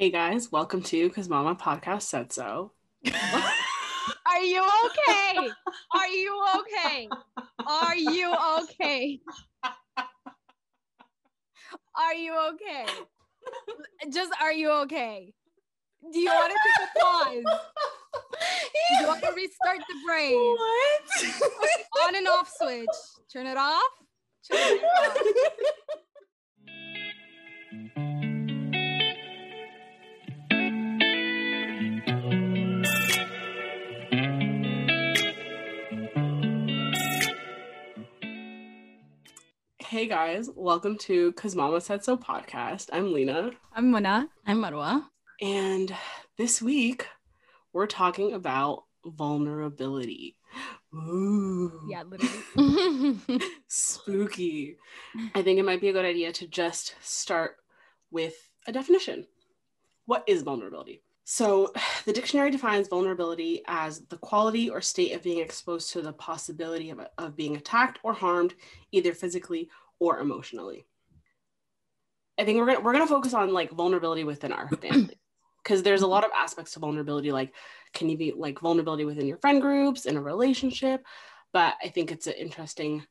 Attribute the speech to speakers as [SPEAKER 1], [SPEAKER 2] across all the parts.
[SPEAKER 1] Hey guys, welcome to Cause Mama Podcast Said So.
[SPEAKER 2] Are you okay? Are you okay? Are you okay? Are you okay? Just are you okay? Do you want to take a pause? Do you want to restart the brain?
[SPEAKER 1] What?
[SPEAKER 2] On and off switch. Turn it off. Turn it off.
[SPEAKER 1] Hey guys, welcome to Cause Mama Said So podcast. I'm Lena,
[SPEAKER 2] I'm Mona.
[SPEAKER 3] I'm Marwa.
[SPEAKER 1] and this week we're talking about vulnerability. Ooh,
[SPEAKER 2] Yeah, literally.
[SPEAKER 1] spooky. I think it might be a good idea to just start with a definition. What is vulnerability? So, the dictionary defines vulnerability as the quality or state of being exposed to the possibility of, of being attacked or harmed, either physically or emotionally. I think we're gonna we're gonna focus on like vulnerability within our family because there's a lot of aspects to vulnerability. Like, can you be like vulnerability within your friend groups in a relationship? But I think it's an interesting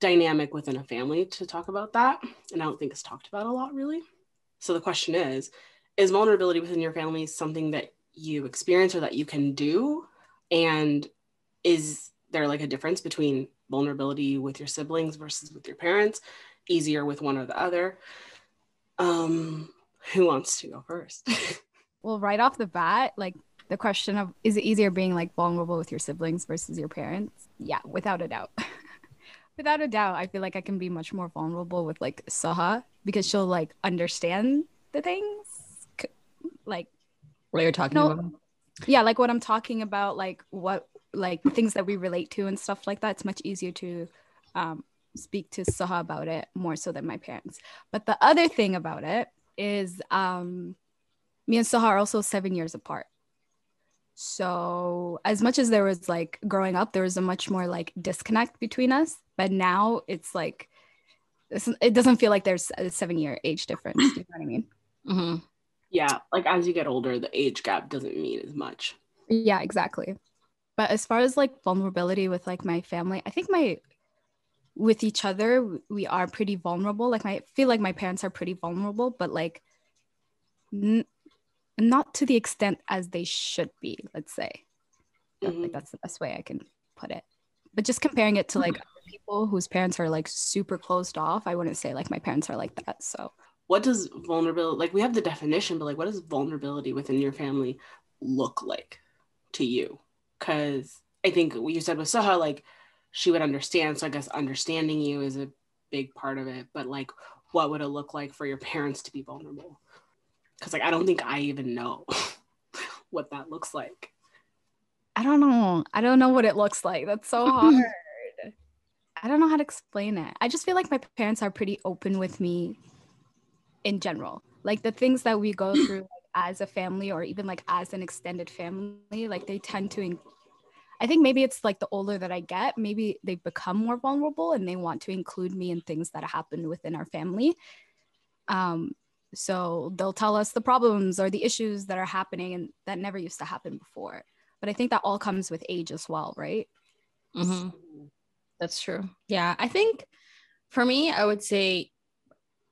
[SPEAKER 1] dynamic within a family to talk about that, and I don't think it's talked about a lot really. So the question is is vulnerability within your family something that you experience or that you can do and is there like a difference between vulnerability with your siblings versus with your parents easier with one or the other um who wants to go first
[SPEAKER 2] well, right off the bat, like the question of is it easier being like vulnerable with your siblings versus your parents? Yeah, without a doubt. without a doubt, I feel like I can be much more vulnerable with like Saha because she'll like understand the things. Like
[SPEAKER 3] what you're talking
[SPEAKER 2] No.
[SPEAKER 3] about?
[SPEAKER 2] yeah like what i'm talking about like what like things that we relate to and stuff like that it's much easier to um, speak to saha about it more so than my parents. But the other thing about it is um, me and saha are also seven years apart. So as much as there was like growing up there was a much more like disconnect between us. But now it's like it's, it doesn't feel like there's a seven year age difference do you know what i mean?
[SPEAKER 3] Hmm
[SPEAKER 1] yeah like as you get older the age gap doesn't mean as much.
[SPEAKER 2] Yeah, exactly. But as far as like vulnerability with like my family, I think my with each other we are pretty vulnerable. Like my I feel like my parents are pretty vulnerable, but like n- not to the extent as they should be. Let's say. I
[SPEAKER 1] Mhm.
[SPEAKER 2] think that's the best way I can put it. But just comparing it to like other people whose parents are like super closed off, I wouldn't say like my parents are like that. So
[SPEAKER 1] what does vulnerability like we have the definition but like what does vulnerability within your family look like to you because i think what you said with saha like she would understand so i guess understanding you is a big part of it but like what would it look like for your parents to be vulnerable because like i don't think i even know what that looks like
[SPEAKER 2] I don't know. I don't know what it looks like. That's so hard. I don't know how to explain it. I just feel like my parents are pretty open with me in general. Like the things that we go through like, as a family or even like as an extended family, like they tend to I think maybe it's like the older that I get, maybe they become more vulnerable and they want to include me in things that happen within our family. Um so they'll tell us the problems or the issues that are happening and that never used to happen before but I think that all comes with age as well, right?
[SPEAKER 3] hmm That's true. Yeah, I think for me, I would say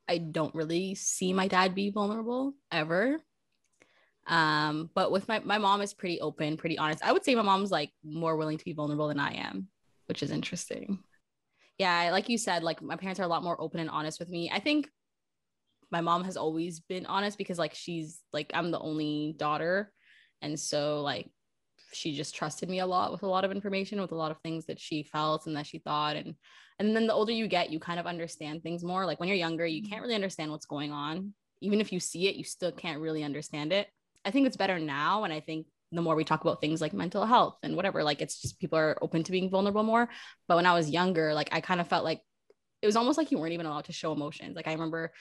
[SPEAKER 3] I don't really see my dad be vulnerable ever. Um, but with my my mom is pretty open, pretty honest. I would say my mom's like more willing to be vulnerable than I am, which is interesting. Yeah, like you said, like my parents are a lot more open and honest with me. I think my mom has always been honest because like she's like I'm the only daughter, and so like she just trusted me a lot with a lot of information with a lot of things that she felt and that she thought and and then the older you get you kind of understand things more like when you're younger you can't really understand what's going on even if you see it you still can't really understand it i think it's better now and i think the more we talk about things like mental health and whatever like it's just people are open to being vulnerable more but when i was younger like i kind of felt like it was almost like you weren't even allowed to show emotions like i remember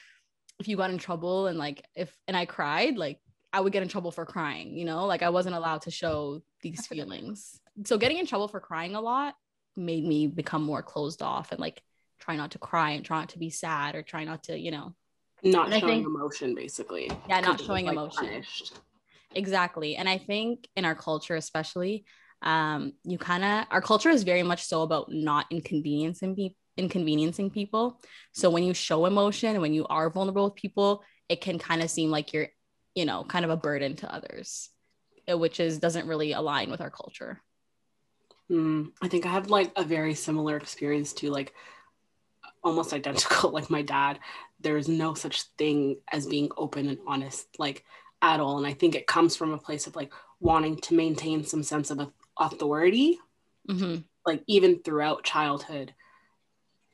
[SPEAKER 3] if you got in trouble and like if and i cried like I would get in trouble for crying, you know, like I wasn't allowed to show these feelings. So getting in trouble for crying a lot made me become more closed off and like try not to cry and try not to be sad or try not to, you know,
[SPEAKER 1] not
[SPEAKER 3] And
[SPEAKER 1] showing
[SPEAKER 3] think-
[SPEAKER 1] emotion basically.
[SPEAKER 3] Yeah, not
[SPEAKER 1] it was,
[SPEAKER 3] showing
[SPEAKER 1] like,
[SPEAKER 3] emotion.
[SPEAKER 1] punished.
[SPEAKER 3] Exactly. And I think in our culture, especially, um, you kind of our culture is very much so about not inconveniencing people inconveniencing people. So when you show emotion, when you are vulnerable with people, it can kind of seem like you're, you know, kind of a burden to others, uh, which is doesn't really align with our culture.
[SPEAKER 1] Mm, I think I have like a very similar experience to like almost identical like my dad. There is no such thing as being open and honest like at all. And I think it comes from a place of like wanting to maintain some sense of authority,
[SPEAKER 3] hmm
[SPEAKER 1] like even throughout childhood.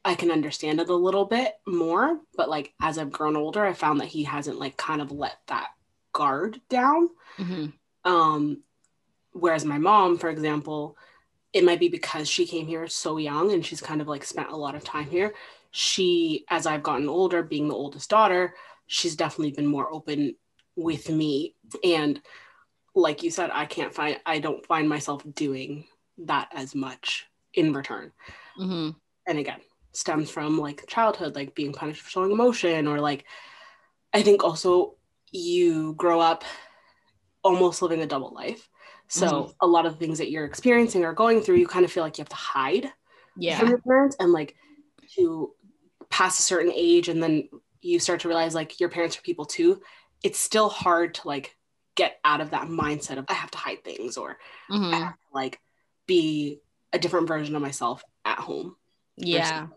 [SPEAKER 1] I can understand it a little bit more, but like as I've grown older, I found that he hasn't like kind of let that guard down.
[SPEAKER 3] hmm
[SPEAKER 1] Um, whereas my mom, for example, it might be because she came here so young and she's kind of like spent a lot of time here. She, as I've gotten older, being the oldest daughter, she's definitely been more open with me. And like you said, I can't find, I don't find myself doing that as much in return.
[SPEAKER 3] hmm
[SPEAKER 1] And again, stems from like childhood, like being punished for showing emotion, or like, I think also you grow up almost living a double life. So
[SPEAKER 3] Mhm.
[SPEAKER 1] a lot of the things that you're experiencing or going through, you kind of feel like you have to hide
[SPEAKER 3] Yeah.
[SPEAKER 1] from your parents and like to pass a certain age and then you start to realize like your parents are people too. It's still hard to like get out of that mindset of I have to hide things or I
[SPEAKER 3] hmm
[SPEAKER 1] have to like be a different version of myself at home
[SPEAKER 3] Yeah.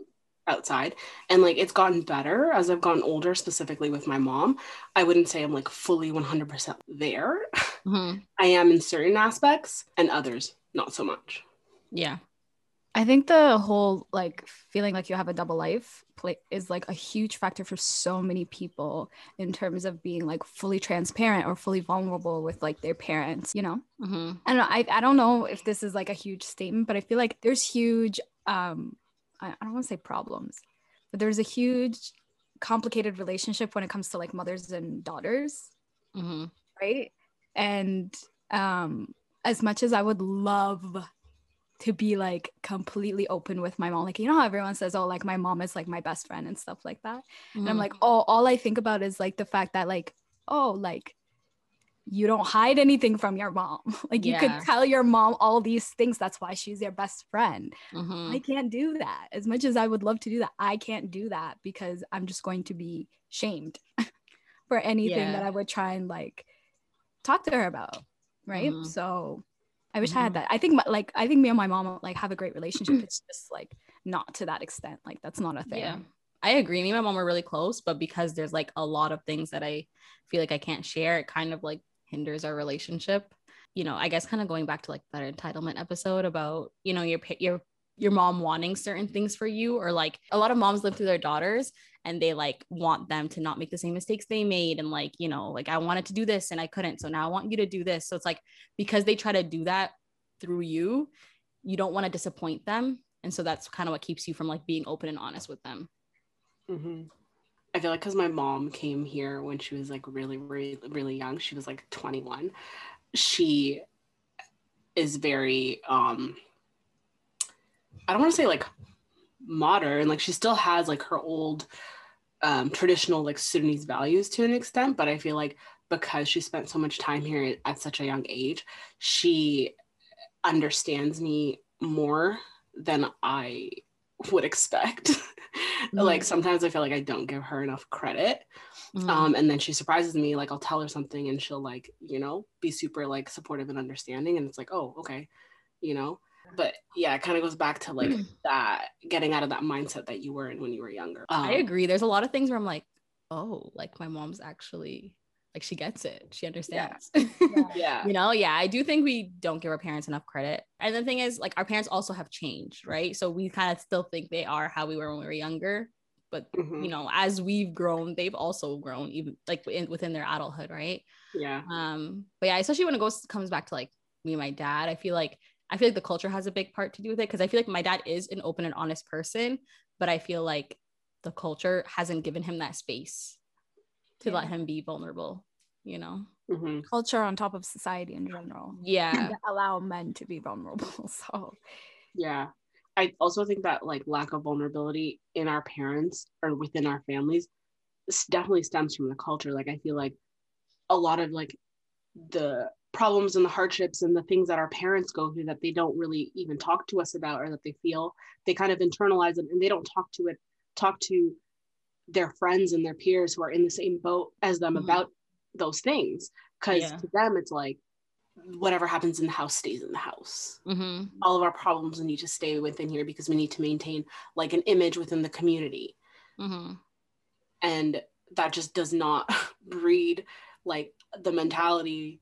[SPEAKER 1] outside. And like it's gotten better as i've gotten older specifically with my mom. I wouldn't say i'm like fully 100% there.
[SPEAKER 3] Hmm
[SPEAKER 1] i am in certain aspects and others not so much.
[SPEAKER 3] Yeah.
[SPEAKER 2] I think the whole like feeling like you have a double life play is like a huge factor for so many people in terms of being like fully transparent or fully vulnerable with like their parents, you know?
[SPEAKER 3] hmm
[SPEAKER 2] I don't know. I, I don't know if this is like a huge statement, but I feel like there's huge um I, I don't want to say problems, but there's a huge complicated relationship when it comes to like mothers and daughters
[SPEAKER 3] hmm
[SPEAKER 2] right and um as much as i would love to be like completely open with my mom like you know how everyone says oh like my mom is like my best friend and stuff like that and i'm like oh all i think about is like the fact that like oh like you don't hide anything from your mom like you
[SPEAKER 3] Yeah.
[SPEAKER 2] could tell your mom all these things that's why she's your best friend
[SPEAKER 3] hmm
[SPEAKER 2] I can't do that. As much as I would love to do that, I can't do that because I'm just going to be shamed for anything
[SPEAKER 3] Yeah.
[SPEAKER 2] that I would try and like talk to her about. Right.
[SPEAKER 3] Mhm.
[SPEAKER 2] So I wish I had
[SPEAKER 3] Mhm.
[SPEAKER 2] that. I think my, like I think me and my mom like have a great relationship. it's just like not to that extent. Like that's not a thing.
[SPEAKER 3] Yeah. I agree. Me and my mom are really close, but because there's like a lot of things that I feel like I can't share, it kind of like hinders our relationship. You know, I guess kind of going back to like that entitlement episode about, you know, your your your mom wanting certain things for you or like a lot of moms live through their daughters and they like want them to not make the same mistakes they made and like, you know, like I wanted to do this and I couldn't, so now I want you to do this. So it's like because they try to do that through you, you don't want to disappoint them. And so that's kind of what keeps you from like being open and honest with them.
[SPEAKER 1] mm-hmm. i feel like because my mom came here when she was like really really really young she was like 21 she is very um i don't want to say like modern like she still has like her old um traditional like sudanese values to an extent but i feel like because she spent so much time here at such a young age she understands me more than i would expect. Like sometimes i feel like i don't give her enough credit
[SPEAKER 3] Mhm.
[SPEAKER 1] um and then she surprises me like i'll tell her something and she'll like you know be super like supportive and understanding and it's like oh okay you know but yeah it kind of goes back to like that getting out of that mindset that you were in when you were younger um,
[SPEAKER 3] I agree. There's a lot of things where I'm like, oh, like my mom's actually like she gets it. She understands.
[SPEAKER 1] yeah
[SPEAKER 3] you know, yeah, I do think we don't give our parents enough credit. And the thing is, like, our parents also have changed, right? So we kind of still think they are how we were when we were younger. But
[SPEAKER 1] Mhm.
[SPEAKER 3] you know, as we've grown, they've also grown, even like in, within their adulthood, right?
[SPEAKER 1] yeah
[SPEAKER 3] Um, but yeah, especially when it goes comes back to like me and my dad, I feel like I feel like the culture has a big part to do with it because I feel like my dad is an open and honest person, but I feel like the culture hasn't given him that space to let him be vulnerable, you know?
[SPEAKER 1] Mhm.
[SPEAKER 2] Culture on top of society in general.
[SPEAKER 3] Yeah.
[SPEAKER 2] allow men to be vulnerable. So
[SPEAKER 1] yeah i also think that like lack of vulnerability in our parents or within our families this definitely stems from the culture. Like I feel like a lot of like the problems and the hardships and the things that our parents go through that they don't really even talk to us about or that they feel they kind of internalize it and they don't talk to it talk to their friends and their peers who are in the same boat as them mm-hmm. about those things because yeah. to them it's like whatever happens in the house stays in the house mm-hmm. all of our problems need to stay within here because we need to maintain like an image within the community mm-hmm. and that just does not breed like the mentality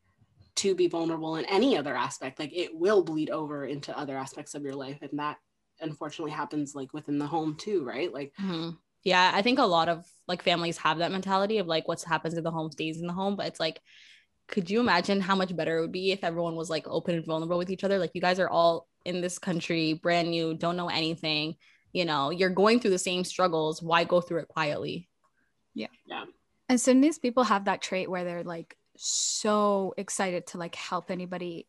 [SPEAKER 1] to be vulnerable in any other aspect like it will bleed over into other aspects of your life and that unfortunately happens like within the home too right? Like
[SPEAKER 3] mm-hmm. yeah i think a lot of like families have that mentality of like what happens in the home stays in the home but it's like could you imagine how much better it would be if everyone was like open and vulnerable with each other? Like you guys are all in this country brand new don't know anything you know you're going through the same struggles why go through it quietly?
[SPEAKER 2] Yeah. Yeah. And Sudanese people have that trait where they're like so excited to like help anybody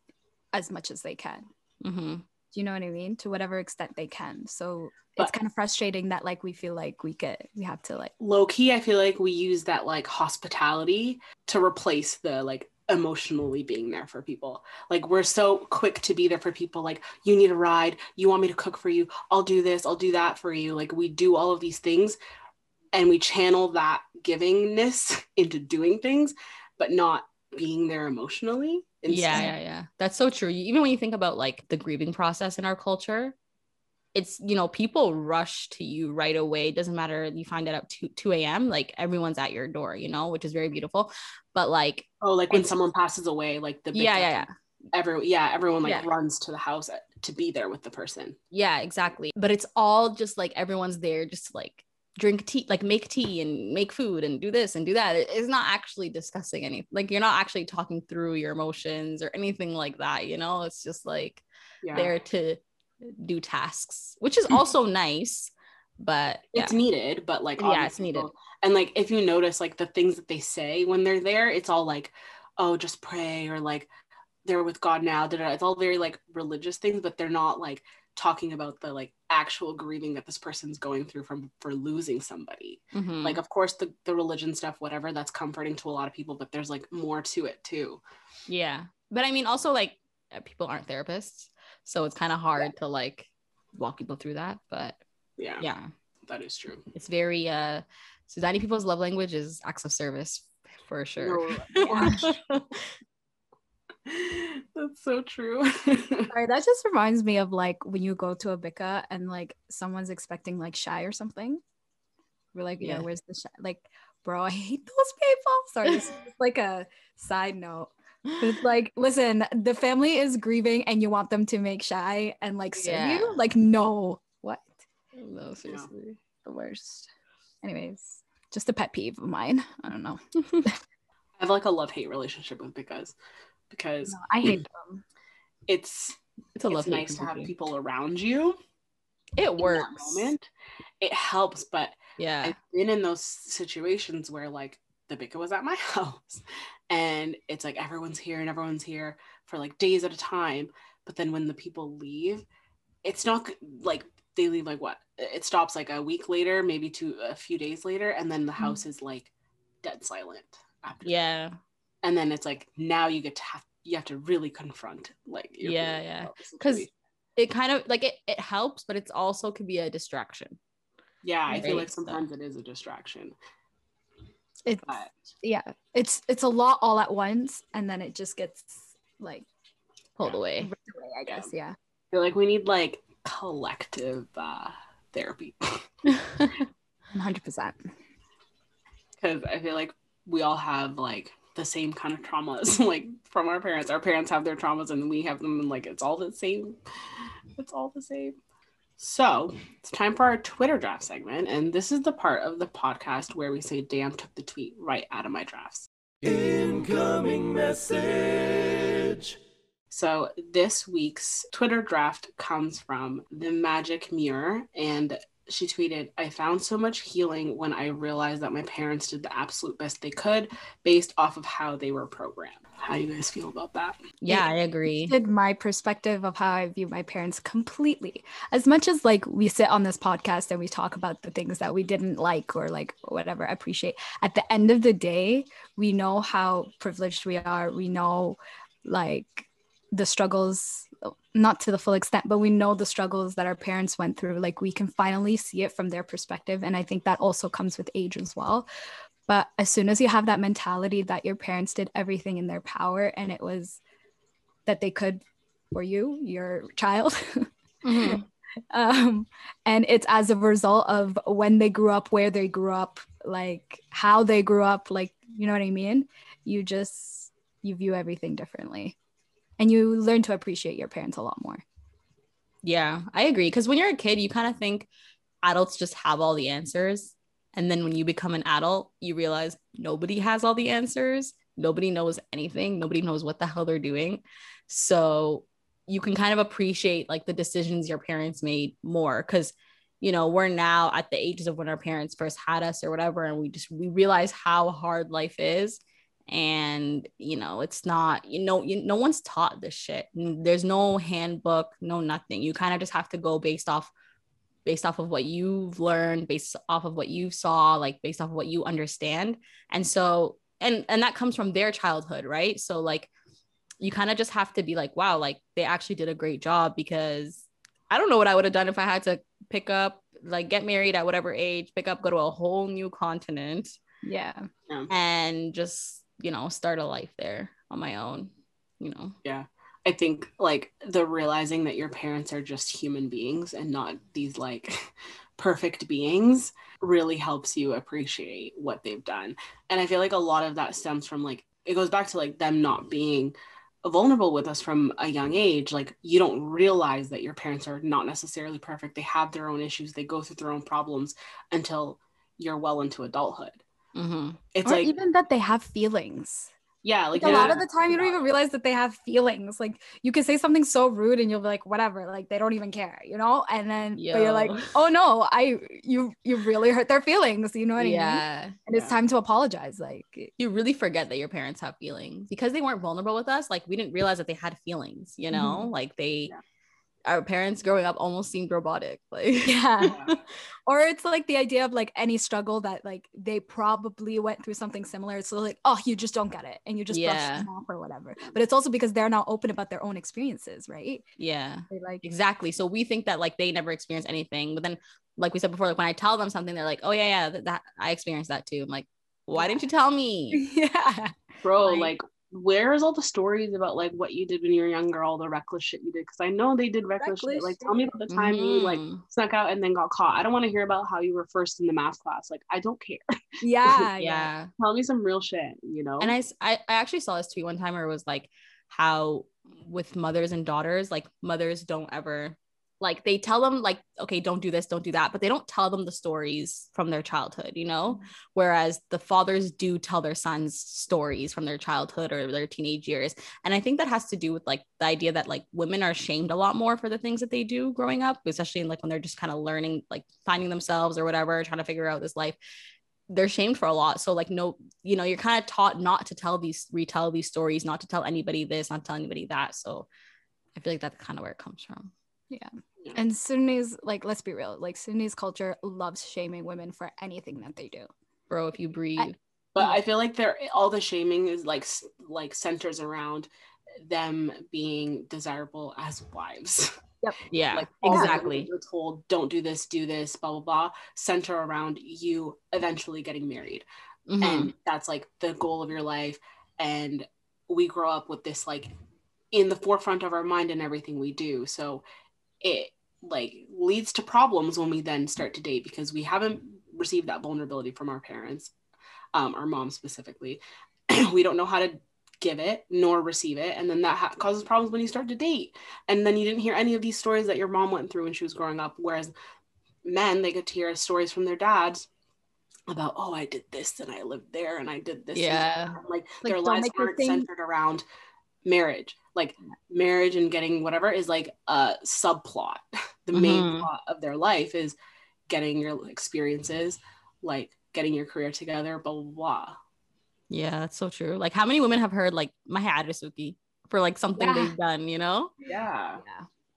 [SPEAKER 2] as much as they can. Mm-hmm. Do you know what I mean? To whatever extent they can. So but, it's kind of frustrating that like we feel like we get we have to like
[SPEAKER 1] low key. I feel like we use that like hospitality to replace the like emotionally being there for people. Like we're so quick to be there for people. Like you need a ride. You want me to cook for you. I'll do this. I'll do that for you. Like we do all of these things and we channel that givingness into doing things but not being there emotionally.
[SPEAKER 3] Instead. Yeah, yeah, yeah. That's so true. Even when you think about like the grieving process in our culture, it's you know people rush to you right away. It doesn't matter you find it at 2, 2 a.m. Like everyone's at your door, you know, which is very beautiful. But like
[SPEAKER 1] oh, like when someone passes away, like the
[SPEAKER 3] yeah, yeah, yeah.
[SPEAKER 1] Every yeah, everyone like yeah. runs to the house to be there with the person.
[SPEAKER 3] Yeah, exactly. But it's all just like everyone's there just like drink tea like make tea and make food and do this and do that. It's not actually discussing anything like you're not actually talking through your emotions or anything like that you know? It's just like yeah. there to do tasks which is hmm. also nice but
[SPEAKER 1] yeah. it's needed but like
[SPEAKER 3] yeah it's needed.
[SPEAKER 1] and like if you notice like the things that they say when they're there it's all like oh just pray or like they're with god now it's all very like religious things but they're not like talking about the like actual grieving that this person's going through from for losing somebody. Mm-hmm. like of course the, the religion stuff whatever that's comforting to a lot of people but there's like more to it too.
[SPEAKER 3] Yeah. But i mean also like uh, people aren't therapists so it's kind of hard yeah. to like walk people through that but
[SPEAKER 1] yeah.
[SPEAKER 3] yeah.
[SPEAKER 1] That is true.
[SPEAKER 3] It's very uh Sudani people's love language is acts of service for sure. No,
[SPEAKER 1] That's so true.
[SPEAKER 2] Sorry, that just reminds me of like when you go to a bika and like someone's expecting like shy or something. We're like, yeah, yeah where's the chai? Like, bro, I hate those people. Sorry, this is like a side note. It's like, listen, the family is grieving and you want them to make shy and like serve yeah. you? Like, no. What?
[SPEAKER 3] No, seriously. No.
[SPEAKER 2] The worst. Anyways, just a pet peeve of mine. I don't know.
[SPEAKER 1] I have like a love hate relationship with bikas because
[SPEAKER 2] no, I hate them.
[SPEAKER 1] It's it's a it's nice to have people around you.
[SPEAKER 3] It works.
[SPEAKER 1] moment, it helps, but
[SPEAKER 3] yeah,
[SPEAKER 1] I've been in those situations where like the bika was at my house, and it's like everyone's here and everyone's here for like days at a time. But then when the people leave, it's not like they leave like what? It stops like a week later, maybe to a few days later, and then the mm-hmm. house is like dead silent.
[SPEAKER 3] After yeah.
[SPEAKER 1] That and then it's like now you get to have you have to really confront like
[SPEAKER 3] yeah yeah because it kind of like it, it helps but it's also could be a distraction
[SPEAKER 1] yeah i feel like sometimes so. it is a distraction
[SPEAKER 2] it's but. yeah it's it's a lot all at once and then it just gets like
[SPEAKER 3] pulled yeah. away.
[SPEAKER 2] away i guess yeah. yeah
[SPEAKER 1] i feel like we need like collective uh therapy
[SPEAKER 2] 100%
[SPEAKER 1] because i feel like we all have like the same kind of traumas like from our parents. Our parents have their traumas and we have them and like it's all the same. It's all the same. So it's time for our twitter draft segment and this is the part of the podcast where we say dan took the tweet right out of my drafts. Incoming message. So this week's twitter draft comes from the magic mirror and she tweeted, I found so much healing when I realized that my parents did the absolute best they could based off of how they were programmed. How do you guys feel about that?
[SPEAKER 3] Yeah, I agree.
[SPEAKER 2] Did my perspective of how I view my parents completely. As much as like we sit on this podcast and we talk about the things that we didn't like or like whatever appreciate. At the end of the day, we know how privileged we are. We know like the struggles not to the full extent but we know the struggles that our parents went through. Like we can finally see it from their perspective and i think that also comes with age as well. But as soon as you have that mentality that your parents did everything in their power and it was that they could for you your child mm-hmm. um, and it's as a result of when they grew up where they grew up like how they grew up like you know what i mean? You just you view everything differently and you learn to appreciate your parents a lot more.
[SPEAKER 3] Yeah, I agree. Because when you're a kid, you kind of think adults just have all the answers. And then when you become an adult, you realize nobody has all the answers. Nobody knows anything. Nobody knows what the hell they're doing. So you can kind of appreciate like the decisions your parents made more because you know we're now at the ages of when our parents first had us or whatever and we just we realize how hard life is and you know it's not you know you, no one's taught this shit. There's no handbook no nothing. You kind of just have to go based off based off of what you've learned based off of what you saw like based off of what you understand. And so and and that comes from their childhood right? So like you kind of just have to be like wow like they actually did a great job because i don't know what i would have done if i had to pick up like get married at whatever age pick up go to a whole new continent
[SPEAKER 2] yeah.
[SPEAKER 3] and just you know, start a life there on my own, you know.
[SPEAKER 1] Yeah. I think like the realizing that your parents are just human beings and not these like perfect beings really helps you appreciate what they've done. And I feel like a lot of that stems from like it goes back to like them not being vulnerable with us from a young age like you don't realize that your parents are not necessarily perfect they have their own issues they go through their own problems until you're well into adulthood
[SPEAKER 2] Mm-hmm. It's or like even that they have feelings.
[SPEAKER 1] Yeah, like,
[SPEAKER 2] like
[SPEAKER 1] a
[SPEAKER 2] lot of the time you don't even realize that they have feelings. Like you can say something so rude and you'll be like, whatever, like they don't even care, you know? And then Yo. but you're like, oh no, I you you really hurt their feelings. You know what I yeah. mean? Yeah. And it's time to apologize. Like
[SPEAKER 3] you really forget that your parents have feelings because they weren't vulnerable with us. Like we didn't realize that they had feelings, you know, mm-hmm. like they yeah our parents growing up almost seemed robotic like
[SPEAKER 2] yeah. Or it's like the idea of like any struggle that like they probably went through something similar so like oh you just don't get it and you just yeah. brush them off or whatever. But it's also because they're not open about their own experiences right?
[SPEAKER 3] Yeah. They like exactly. So we think that like they never experienced anything but then like we said before like when i tell them something they're like oh yeah yeah that, that i experienced that too. I'm like why didn't you tell me?
[SPEAKER 2] Yeah.
[SPEAKER 1] Bro like, like where's all the stories about like what you did when you were younger, all the reckless shit you did? Because I know they did reckless, reckless shit. Like, tell me about the time mm-hmm. you like mm-hmm. snuck out and then got caught. I don't want to hear about how you were first in the math class. Like, I don't care.
[SPEAKER 2] Yeah,
[SPEAKER 3] yeah.
[SPEAKER 1] Tell me some real shit, you know.
[SPEAKER 3] And I, I, I actually saw this tweet one time where it was like how with mothers and daughters, like mothers don't ever like they tell them like okay don't do this don't do that but they don't tell them the stories from their childhood you know? Mm-hmm. whereas the fathers do tell their sons stories from their childhood or their teenage years. And i think that has to do with like the idea that like women are shamed a lot more for the things that they do growing up especially in like when they're just kind of learning like finding themselves or whatever trying to figure out this life. They're shamed for a lot. So like no you know you're kind of taught not to tell these retell these stories not to tell anybody this not to tell anybody that. So i feel like that's kind of where it comes from
[SPEAKER 2] yeah. And Sudanese, like, let's be real, like Sudanese culture loves shaming women for anything that they do.
[SPEAKER 3] Bro, if you breathe. I,
[SPEAKER 1] but I feel like they're all the shaming is like like centers around them being desirable as wives.
[SPEAKER 2] Yep.
[SPEAKER 3] Yeah. Like exactly.
[SPEAKER 1] You're told don't do this, do this, blah blah blah. Center around you eventually getting married, mm-hmm. and that's like the goal of your life. And we grow up with this like in the forefront of our mind and everything we do. So it like leads to problems when we then start to date because we haven't received that vulnerability from our parents, um, our mom specifically. we don't know how to give it nor receive it. And then that ha- causes problems when you start to date. And then you didn't hear any of these stories that your mom went through when she was growing up whereas men they get to hear stories from their dads about oh i did this and i lived there and i did this
[SPEAKER 3] yeah.
[SPEAKER 1] like, like their lives aren't centered around marriage like marriage and getting whatever is like a subplot the main mm-hmm. plot of their life is getting your experiences, like getting your career together, blah blah blah.
[SPEAKER 3] Yeah, that's so true. Like, how many women have heard like Mahia Adasuki for like something
[SPEAKER 2] Yeah.
[SPEAKER 3] they've done? You know,
[SPEAKER 1] Yeah.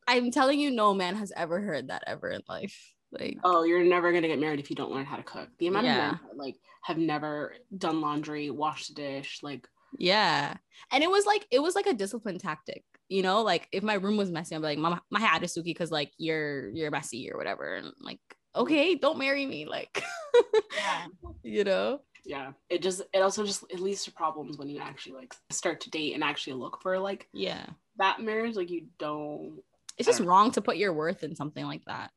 [SPEAKER 3] I'm telling you, no man has ever heard that ever in life. Like,
[SPEAKER 1] Oh, you're never gonna get married if you don't learn how to cook. The amount
[SPEAKER 3] Yeah.
[SPEAKER 1] of men like have never done laundry, washed a dish, like
[SPEAKER 3] yeah, and it was like it was like a discipline tactic. You know, like if my room was messy, I'm like, Mama, is Adasuki, because like you're you're messy or whatever, and I'm like, okay, don't marry me, like,
[SPEAKER 2] Yeah.
[SPEAKER 3] you know.
[SPEAKER 1] yeah. It just it also just it leads to problems when you actually like start to date and actually look for like
[SPEAKER 3] Yeah,
[SPEAKER 1] that marriage. Like you don't.
[SPEAKER 3] it's just wrong to put your worth in something like that.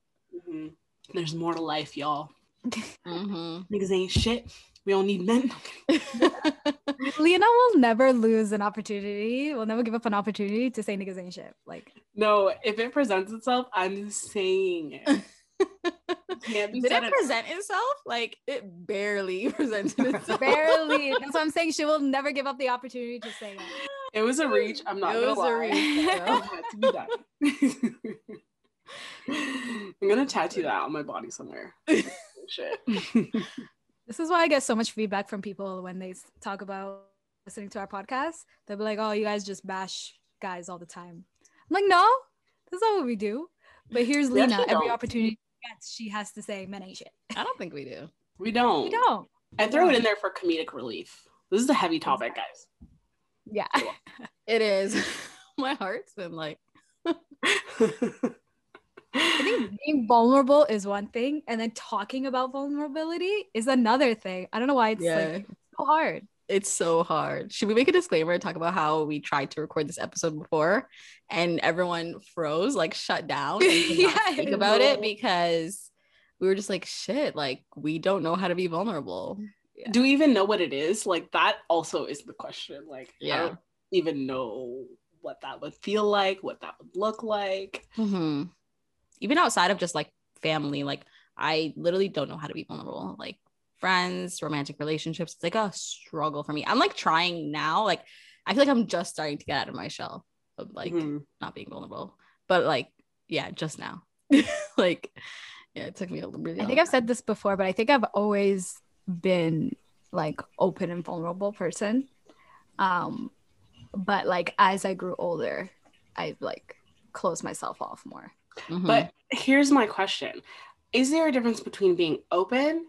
[SPEAKER 1] Mhm. There's more to life, y'all.
[SPEAKER 3] Mm-hmm.
[SPEAKER 1] Niggas ain't shit. We don't need men.
[SPEAKER 2] Lena will never lose an opportunity. Will never give up an opportunity to say niggas ain't shit. Like
[SPEAKER 1] no, if it presents itself, I'm saying it. Can't be
[SPEAKER 3] Did it
[SPEAKER 1] enough.
[SPEAKER 3] present itself? Like it barely presented itself.
[SPEAKER 2] barely. That's what I'm saying. She will never give up the opportunity to say it.
[SPEAKER 1] It was a reach. I'm not
[SPEAKER 3] It
[SPEAKER 1] gonna
[SPEAKER 3] was a reach,
[SPEAKER 1] It had to be done. I'm gonna tattoo that on my body somewhere. Shit.
[SPEAKER 2] This is why I get so much feedback from people when they talk about listening to our podcast. They'll be like, "Oh, you guys just bash guys all the time." I'm like, "No, that's not what we do." But here's
[SPEAKER 1] We
[SPEAKER 2] Lena. Every
[SPEAKER 1] don't.
[SPEAKER 2] opportunity she gets, she has to say men ain't shit.
[SPEAKER 3] I don't think we do.
[SPEAKER 1] we don't.
[SPEAKER 2] We don't.
[SPEAKER 1] I throw it in there for comedic relief. This is a heavy topic, guys.
[SPEAKER 2] Yeah.
[SPEAKER 3] It is. My heart's been like,
[SPEAKER 2] I think being vulnerable is one thing, and then talking about vulnerability is another thing. I don't know why it's
[SPEAKER 3] Yeah.
[SPEAKER 2] like so hard.
[SPEAKER 3] it's so hard. Should we make a disclaimer and talk about how we tried to record this episode before and everyone froze, like shut down and not
[SPEAKER 2] Yeah,
[SPEAKER 3] speak about it because we were just like, shit, like we don't know how to be vulnerable.
[SPEAKER 1] Do we even know what it is? Like that also is the question. Like I
[SPEAKER 3] Yeah.
[SPEAKER 1] don't even know what that would feel like, what that would look like.
[SPEAKER 3] Mhm. Even outside of just like family, like I literally don't know how to be vulnerable. Like friends, romantic relationships, it's like a struggle for me. I'm like trying now. Like I feel like I'm just starting to get out of my shell of like
[SPEAKER 1] Mhm.
[SPEAKER 3] not being vulnerable. But like, yeah, just now. like, yeah, it took me a little bit. really.
[SPEAKER 2] I think I've said this before, but I think I've always been like open and vulnerable person. Um, but like as I grew older, I like closed myself off more.
[SPEAKER 3] Mhm.
[SPEAKER 1] But here's my question Is there a difference between being open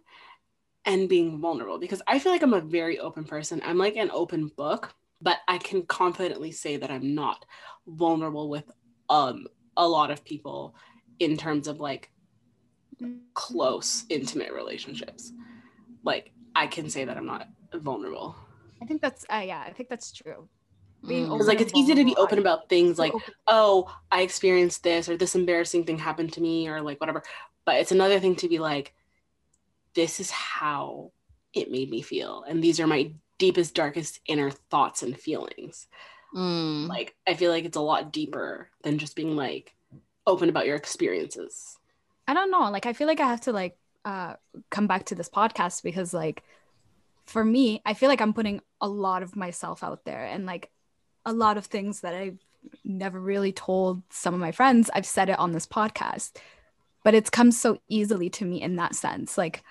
[SPEAKER 1] and being vulnerable? Because I feel like I'm a very open person. I'm like an open book, but I can confidently say that I'm not vulnerable with um, a lot of people in terms of like close, intimate relationships. Like, I can say that I'm not vulnerable.
[SPEAKER 2] I think that's uh, yeah, I think that's true. Being
[SPEAKER 3] Mm.
[SPEAKER 1] Because, like, it's easy to be open about things like, oh, I experienced this or this embarrassing thing happened to me or like whatever. But it's another thing to be like, this is how it made me feel. And these are my deepest, darkest inner thoughts and feelings.
[SPEAKER 3] Mm.
[SPEAKER 1] Like, I feel like it's a lot deeper than just being like open about your experiences.
[SPEAKER 2] I don't know. Like I feel like I have to like uh come back to this podcast because like for me, I feel like I'm putting a lot of myself out there and like a lot of things that I've never really told some of my friends. I've said it on this podcast. But it's come so easily to me in that sense. Like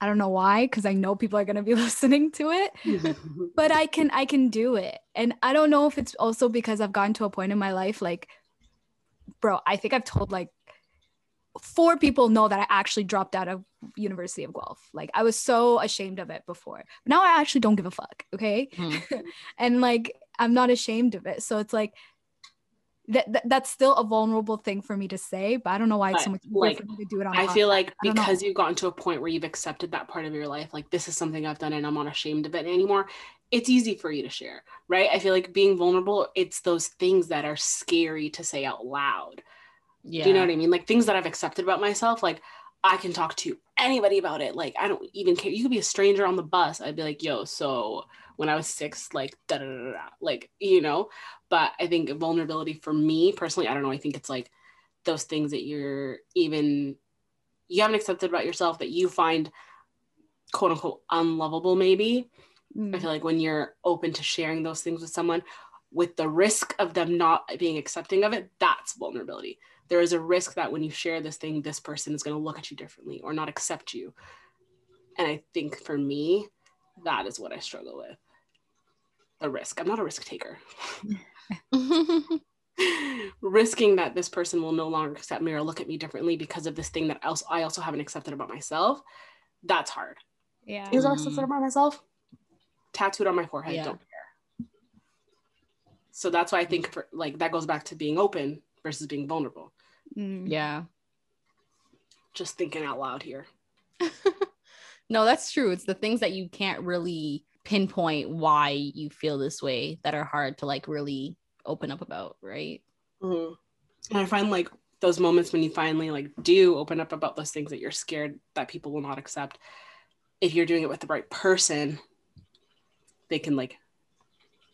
[SPEAKER 2] I don't know why cuz I know people are going to be listening to it but I can I can do it. And I don't know if it's also because I've gotten to a point in my life like bro, I think I've told like four people know that I actually dropped out of University of Guelph. Like I was so ashamed of it before. But now I actually don't give a fuck, okay?
[SPEAKER 3] Mhm.
[SPEAKER 2] and like I'm not ashamed of it. So it's like that, that that's still a vulnerable thing for me to say, but I don't know why it's so much easier
[SPEAKER 1] like,
[SPEAKER 2] for me to do it on.
[SPEAKER 1] I
[SPEAKER 2] a
[SPEAKER 1] feel like
[SPEAKER 2] I don't know.
[SPEAKER 1] because you've gotten to a point where you've accepted that part of your life, like this is something I've done and I'm not ashamed of it anymore, it's easy for you to share, right? I feel like being vulnerable, it's those things that are scary to say out loud.
[SPEAKER 3] Yeah.
[SPEAKER 1] Do you know what I mean? Like things that I've accepted about myself, like I can talk to anybody about it. Like I don't even care. You could be a stranger on the bus. I'd be like, yo, so when I was six, like da da da da, da," like you know. But I think vulnerability for me personally, I don't know. I think it's like those things that you're even you haven't accepted about yourself that you find quote unquote unlovable maybe I
[SPEAKER 2] Mm.
[SPEAKER 1] feel like when you're open to sharing those things with someone with the risk of them not being accepting of it, that's vulnerability. there is a risk that when you share this thing, this person is going to look at you differently or not accept you. And I think for me, that is what I struggle with. The risk. I'm not a risk taker. Risking that this person will no longer accept me or look at me differently because of this thing that else I also haven't accepted about myself. That's hard.
[SPEAKER 2] Yeah.
[SPEAKER 1] Things I accepted about myself, tattooed on my forehead,
[SPEAKER 3] Yeah.
[SPEAKER 1] don't care. So that's why I think for like that goes back to being open versus being vulnerable.
[SPEAKER 2] Mm.
[SPEAKER 3] yeah.
[SPEAKER 1] Just thinking out loud here.
[SPEAKER 3] no, that's true. It's the things that you can't really pinpoint why you feel this way that are hard to like really open up about, right?
[SPEAKER 1] Mhm. And I find like those moments when you finally like do open up about those things that you're scared that people will not accept. If you're doing it with the right person, they can like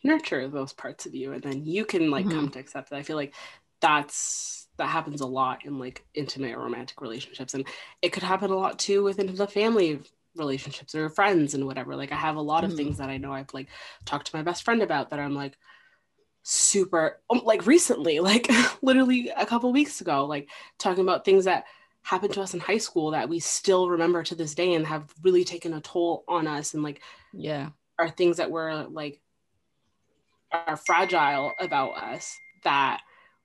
[SPEAKER 1] nurture those parts of you, and then you can like come to accept it. I feel like that's that happens a lot in like intimate romantic relationships, and it could happen a lot too within the family relationships or friends and whatever. Like I have a lot of
[SPEAKER 3] Mhm.
[SPEAKER 1] things that I know I've like talked to my best friend about that I'm like super um, like recently like literally a couple weeks ago like talking about things that happened to us in high school that we still remember to this day and have really taken a toll on us and like
[SPEAKER 3] Yeah.
[SPEAKER 1] are things that were like are fragile about us that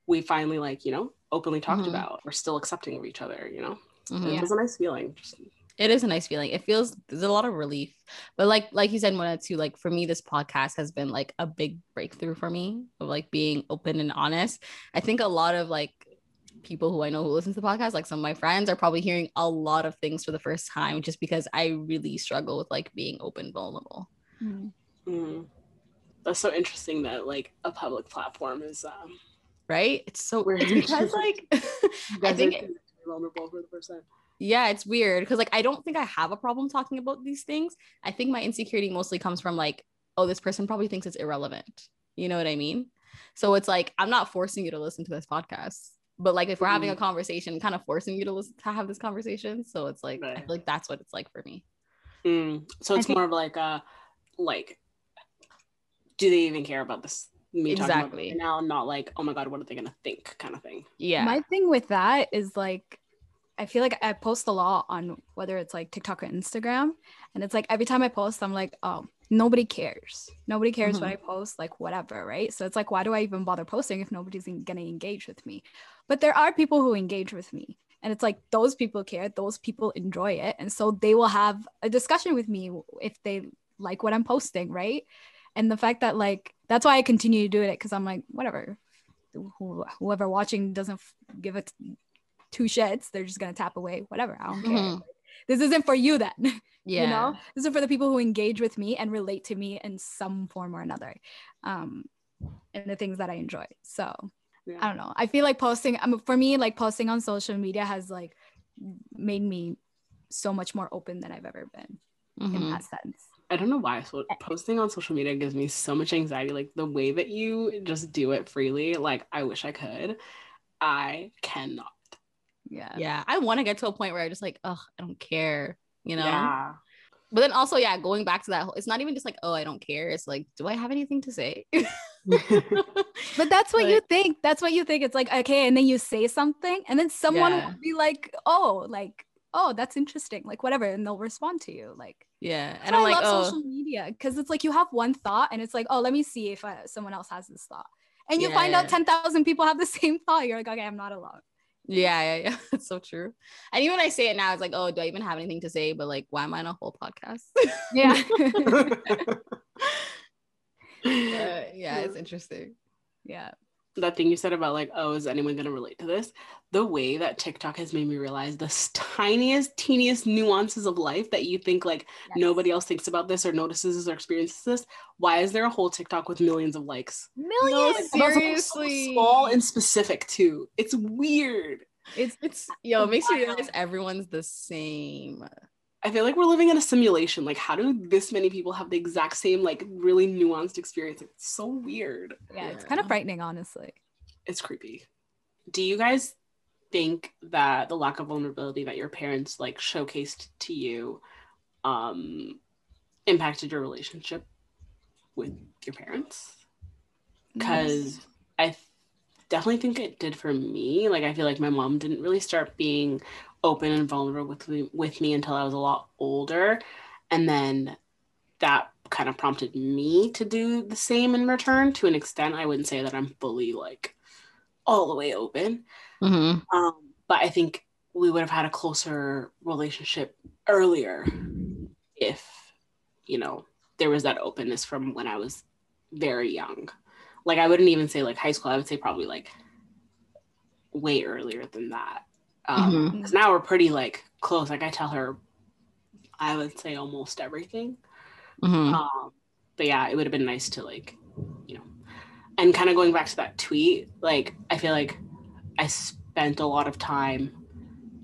[SPEAKER 1] we finally like you know openly talked
[SPEAKER 3] Mhm.
[SPEAKER 1] about we're still accepting of each other you know
[SPEAKER 3] Mhm.
[SPEAKER 1] it was a nice feeling Just-
[SPEAKER 3] It is a nice feeling. It feels there's a lot of relief. But like like you said, Mona, too, like for me, this podcast has been like a big breakthrough for me of like being open and honest. I think a lot of like people who I know who listen to the podcast, like some of my friends, are probably hearing a lot of things for the first time just because I really struggle with like being open, vulnerable.
[SPEAKER 2] Mm.
[SPEAKER 1] mm. that's so interesting that like a public platform is um
[SPEAKER 3] Right? It's so
[SPEAKER 1] weird
[SPEAKER 3] it's because like I think
[SPEAKER 1] are vulnerable for the first time
[SPEAKER 3] yeah it's weird because like i don't think i have a problem talking about these things. I think my insecurity mostly comes from like oh this person probably thinks it's irrelevant. You know what i mean? So it's like i'm not forcing you to listen to this podcast but like if we're having a
[SPEAKER 1] Mhm.
[SPEAKER 3] conversation kind of forcing you to listen to have this conversation. So it's like i feel like that's what it's like for me.
[SPEAKER 1] Mm, so it's
[SPEAKER 2] think-
[SPEAKER 1] more of like a like do they even care about this me talking about
[SPEAKER 3] Exactly.
[SPEAKER 1] it right now? Not like oh my god what are they gonna think kind of thing.
[SPEAKER 3] Yeah.
[SPEAKER 2] My thing with that is like, I feel like I post a lot on whether it's like TikTok or Instagram. And it's like every time I post, I'm like, oh, nobody cares. Nobody cares what mm-hmm. I post, like whatever, right? So it's like, why do I even bother posting if nobody's going to engage with me? But there are people who engage with me. And it's like those people care, those people enjoy it. And so they will have a discussion with me if they like what I'm posting, right? And the fact that like that's why I continue to do it because I'm like, whatever, whoever watching doesn't give it two shits, they're just gonna tap away. Whatever, I don't care.
[SPEAKER 3] Mhm.
[SPEAKER 2] This isn't for you then.
[SPEAKER 3] yeah
[SPEAKER 2] You know, this is for the people who engage with me and relate to me in some form or another, um, and the things that I enjoy. So
[SPEAKER 1] yeah.
[SPEAKER 2] I don't know. I feel like posting. Um, for me, like posting on social media has like made me so much more open than I've ever been in
[SPEAKER 3] Mhm.
[SPEAKER 2] that sense.
[SPEAKER 1] I don't know why. So posting on social media gives me so much anxiety. Like the way that you just do it freely, like I wish I could. I cannot.
[SPEAKER 2] Yeah.
[SPEAKER 3] yeah i want to get to a point where i just like oh i don't care you know
[SPEAKER 1] Yeah.
[SPEAKER 3] but then also yeah going back to that whole, it's not even just like oh i don't care it's like do i have anything to say
[SPEAKER 2] But that's what you think. That's what you think. It's like, okay, and then you say something, and then someone
[SPEAKER 3] Yeah.
[SPEAKER 2] will be like, oh, like, oh, that's interesting, like whatever, and they'll respond to you. Like,
[SPEAKER 3] yeah and i'm like
[SPEAKER 2] love
[SPEAKER 3] oh
[SPEAKER 2] social media because it's like you have one thought, and it's like, oh, let me see if I, someone else has this thought, and you
[SPEAKER 3] Yeah,
[SPEAKER 2] find out ten thousand people have the same thought. You're like, okay, I'm not alone.
[SPEAKER 3] Yeah, yeah, yeah. It's so true. And even when I say it now, it's like, oh, do I even have anything to say? But like, why am I on a whole podcast?
[SPEAKER 2] Yeah.
[SPEAKER 3] Uh, yeah, it's interesting.
[SPEAKER 2] yeah.
[SPEAKER 1] That thing you said about like, oh, is anyone gonna relate to this? The way that TikTok has made me realize the tiniest, teeniest nuances of life that you think like
[SPEAKER 2] Yes.
[SPEAKER 1] nobody else thinks about this or notices or experiences this. Why is there a whole TikTok with millions of likes?
[SPEAKER 2] Millions.
[SPEAKER 3] No, Seriously.
[SPEAKER 1] so small and specific too. It's weird.
[SPEAKER 2] it's
[SPEAKER 3] It's yo, it makes you realize everyone's the same.
[SPEAKER 1] I feel like we're living in a simulation. Like, how do this many people have the exact same, like, really nuanced experience? It's so weird.
[SPEAKER 2] yeah, it's kind of frightening, honestly.
[SPEAKER 1] It's creepy. Do you guys think that the lack of vulnerability that your parents like showcased to you um impacted your relationship with your parents? Because I definitely think it did for me. Like I feel like my mom didn't really start being open and vulnerable with me, with me until I was a lot older, and then that kind of prompted me to do the same in return. To an extent, I wouldn't say that I'm fully like all the way open,
[SPEAKER 3] Mm-hmm.
[SPEAKER 1] um, but I think we would have had a closer relationship earlier if you know there was that openness from when I was very young. Like I wouldn't even say like high school. I would say probably like way earlier than that. Um,
[SPEAKER 3] Mhm.
[SPEAKER 1] 'cause now we're pretty like close. Like I tell her, I would say almost everything.
[SPEAKER 3] Mm-hmm.
[SPEAKER 1] Um, but yeah, it would have been nice to like, you know, and kind of going back to that tweet, like I feel like I spent a lot of time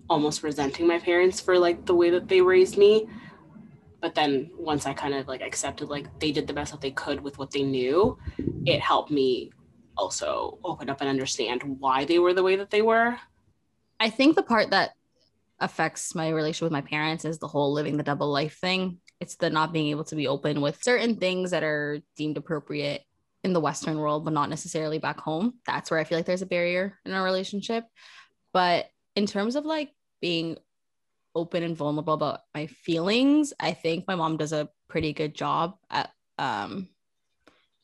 [SPEAKER 1] almost resenting my parents for like the way that they raised me. But then once I kind of like accepted like they did the best that they could with what they knew, it helped me also open up and understand why they were the way that they were.
[SPEAKER 3] I think the part that affects my relationship with my parents is the whole living the double life thing. It's the not being able to be open with certain things that are deemed appropriate in the Western world, but not necessarily back home. That's where I feel like there's a barrier in our relationship. But in terms of like being open and vulnerable about my feelings, I think my mom does a pretty good job at um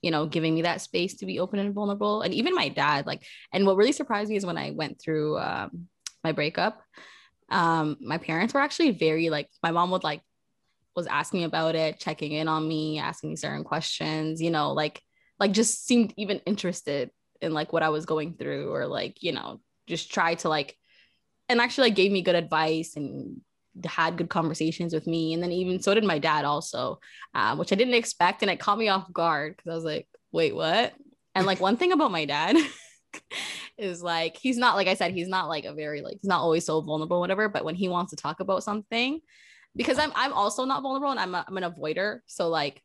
[SPEAKER 3] you know giving me that space to be open and vulnerable and even my dad like and what really surprised me is when I went through um my breakup. Um my parents were actually very like my mom would like was asking me about it checking in on me asking me certain questions you know like like just seemed even interested in like what i was going through or like you know just try to like and actually like gave me good advice and had good conversations with me. And then even so did my dad also uh, which i didn't expect. And it caught me off guard because i was like wait what? And like one thing about my dad is like he's not like I said he's not like a very like he's not always so vulnerable whatever but when he wants to talk about something because I'm I'm also not vulnerable and I'm a, I'm an avoider. So like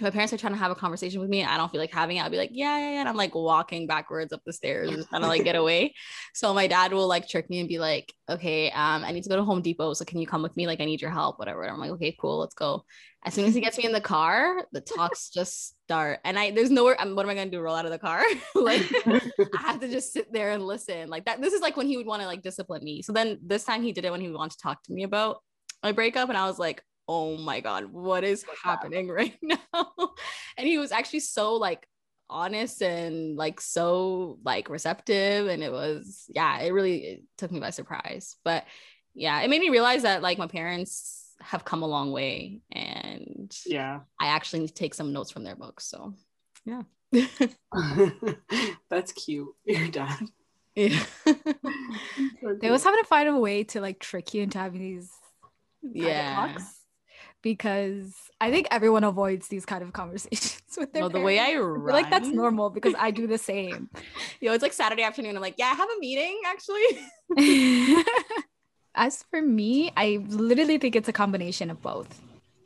[SPEAKER 3] if my parents are trying to have a conversation with me and I don't feel like having it I'll be like yeah yeah yeah and I'm like walking backwards up the stairs just trying to like get away so my dad will like trick me and be like okay um I need to go to Home Depot so can you come with me like I need your help whatever and I'm like okay cool let's go as soon as he gets me in the car the talks just start and I there's nowhere I'm what am I gonna do roll out of the car like I have to just sit there and listen. Like that. This is like when he would want to like discipline me. So then this time he did it when he would want to talk to me about my breakup, and I was like, oh my god, what is happening right now? and he was actually so like honest and like so like receptive, and it was yeah, it really it took me by surprise. But yeah, it made me realize that like my parents have come a long way, and
[SPEAKER 1] yeah.
[SPEAKER 3] I actually need to take some notes from their books. So yeah.
[SPEAKER 1] That's cute. Your dad.
[SPEAKER 3] yeah.
[SPEAKER 2] They always having to find a way to like trick you into having these
[SPEAKER 3] yeah.
[SPEAKER 2] talks because I think everyone avoids these kind of conversations with their parents.
[SPEAKER 3] No, the way I run,
[SPEAKER 2] like that's normal because I do the same.
[SPEAKER 3] Yo, it's like Saturday afternoon. I'm like, yeah, I have a meeting actually.
[SPEAKER 2] As for me, I literally think it's a combination of both.